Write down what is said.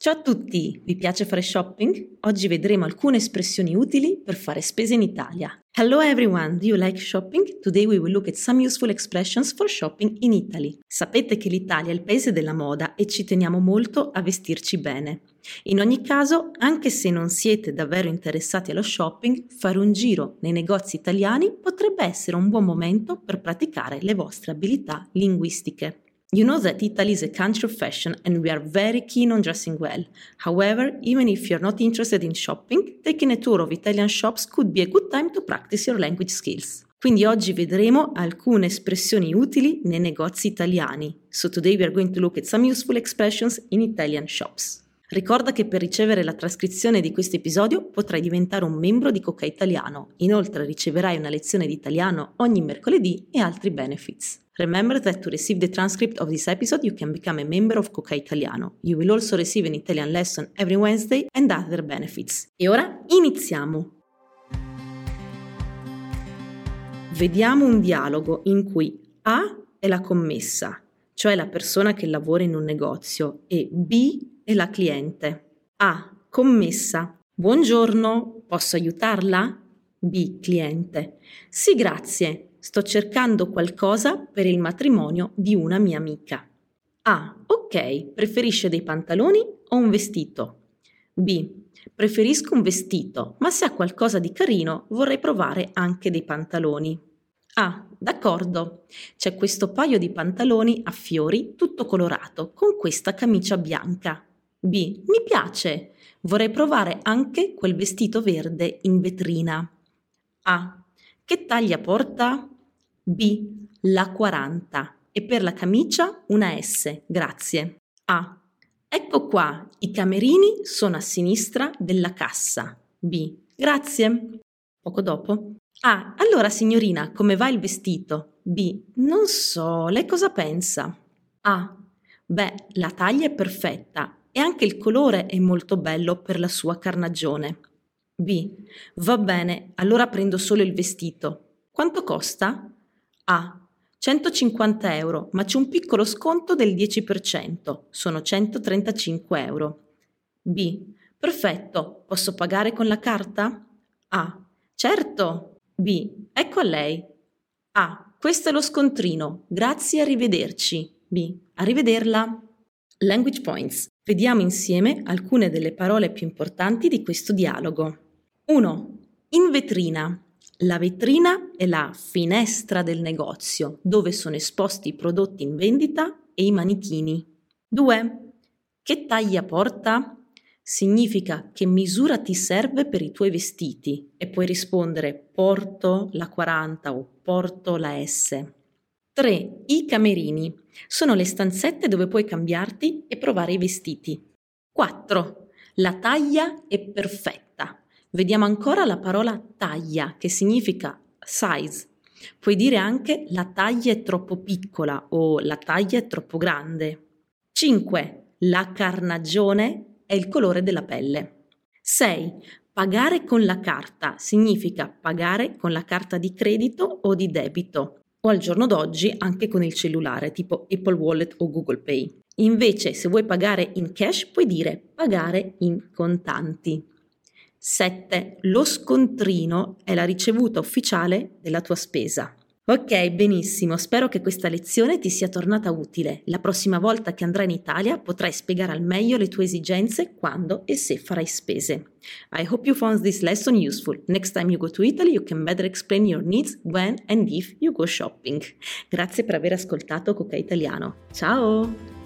Ciao a tutti, vi piace fare shopping? Oggi vedremo alcune espressioni utili per fare spese in Italia. Hello everyone, do you like shopping? Today we will look at some useful expressions for shopping in Italy. Sapete che l'Italia è il paese della moda e ci teniamo molto a vestirci bene. In ogni caso, anche se non siete davvero interessati allo shopping, fare un giro nei negozi italiani potrebbe essere un buon momento per praticare le vostre abilità linguistiche. You know that Italy is a country of fashion and we are very keen on dressing well. However, even if you're not interested in shopping, taking a tour of Italian shops could be a good time to practice your language skills. Quindi oggi vedremo alcune espressioni utili nei negozi italiani. So today we are going to look at some useful expressions in Italian shops. Ricorda che per ricevere la trascrizione di questo episodio potrai diventare un membro di Coca Italiano. Inoltre riceverai una lezione di italiano ogni mercoledì e altri benefits. Remember that to receive the transcript of this episode, you can become a member of Coca Italiano. You will also receive an Italian lesson every Wednesday and other benefits. E ora iniziamo! Vediamo un dialogo in cui A è la commessa, cioè la persona che lavora in un negozio, e B è la cliente. A. Commessa. Buongiorno, posso aiutarla? B. Cliente. Sì, grazie. Sto cercando qualcosa per il matrimonio di una mia amica. A. Ok, preferisce dei pantaloni o un vestito? B. Preferisco un vestito, ma se ha qualcosa di carino vorrei provare anche dei pantaloni. Ah, d'accordo. C'è questo paio di pantaloni a fiori tutto colorato con questa camicia bianca. B. Mi piace. Vorrei provare anche quel vestito verde in vetrina. A. Che taglia porta? B. La 40 e per la camicia una S, grazie. A. Ecco qua, i camerini sono a sinistra della cassa. B. Grazie. Poco dopo. A. Allora signorina, come va il vestito? B. Non so, lei cosa pensa? A. Beh, la taglia è perfetta e anche il colore è molto bello per la sua carnagione. B. Va bene, allora prendo solo il vestito. Quanto costa? A. 150 euro, ma c'è un piccolo sconto del 10%, sono 135 euro. B. Perfetto, posso pagare con la carta? A. Certo. B. Ecco a lei. A. Questo è lo scontrino. Grazie, arrivederci. B. Arrivederla. Language Points. Vediamo insieme alcune delle parole più importanti di questo dialogo. 1. In vetrina. La vetrina è la finestra del negozio dove sono esposti i prodotti in vendita e i manichini. 2. Che taglia porta? Significa che misura ti serve per i tuoi vestiti e puoi rispondere porto la 40 o porto la S. 3. I camerini sono le stanzette dove puoi cambiarti e provare i vestiti. 4. La taglia è perfetta Vediamo ancora la parola taglia, che significa size. Puoi dire anche la taglia è troppo piccola o la taglia è troppo grande. 5. La carnagione è il colore della pelle. 6. Pagare con la carta significa pagare con la carta di credito o di debito o al giorno d'oggi anche con il cellulare tipo Apple Wallet o Google Pay. Invece se vuoi pagare in cash puoi dire pagare in contanti. 7. Lo scontrino è la ricevuta ufficiale della tua spesa. Ok, benissimo, spero che questa lezione ti sia tornata utile. La prossima volta che andrai in Italia potrai spiegare al meglio le tue esigenze quando e se farai spese. I hope you found this lesson useful. Next time you go to Italy you can better explain your needs when and if you go shopping. Grazie per aver ascoltato Coca Italiano. Ciao!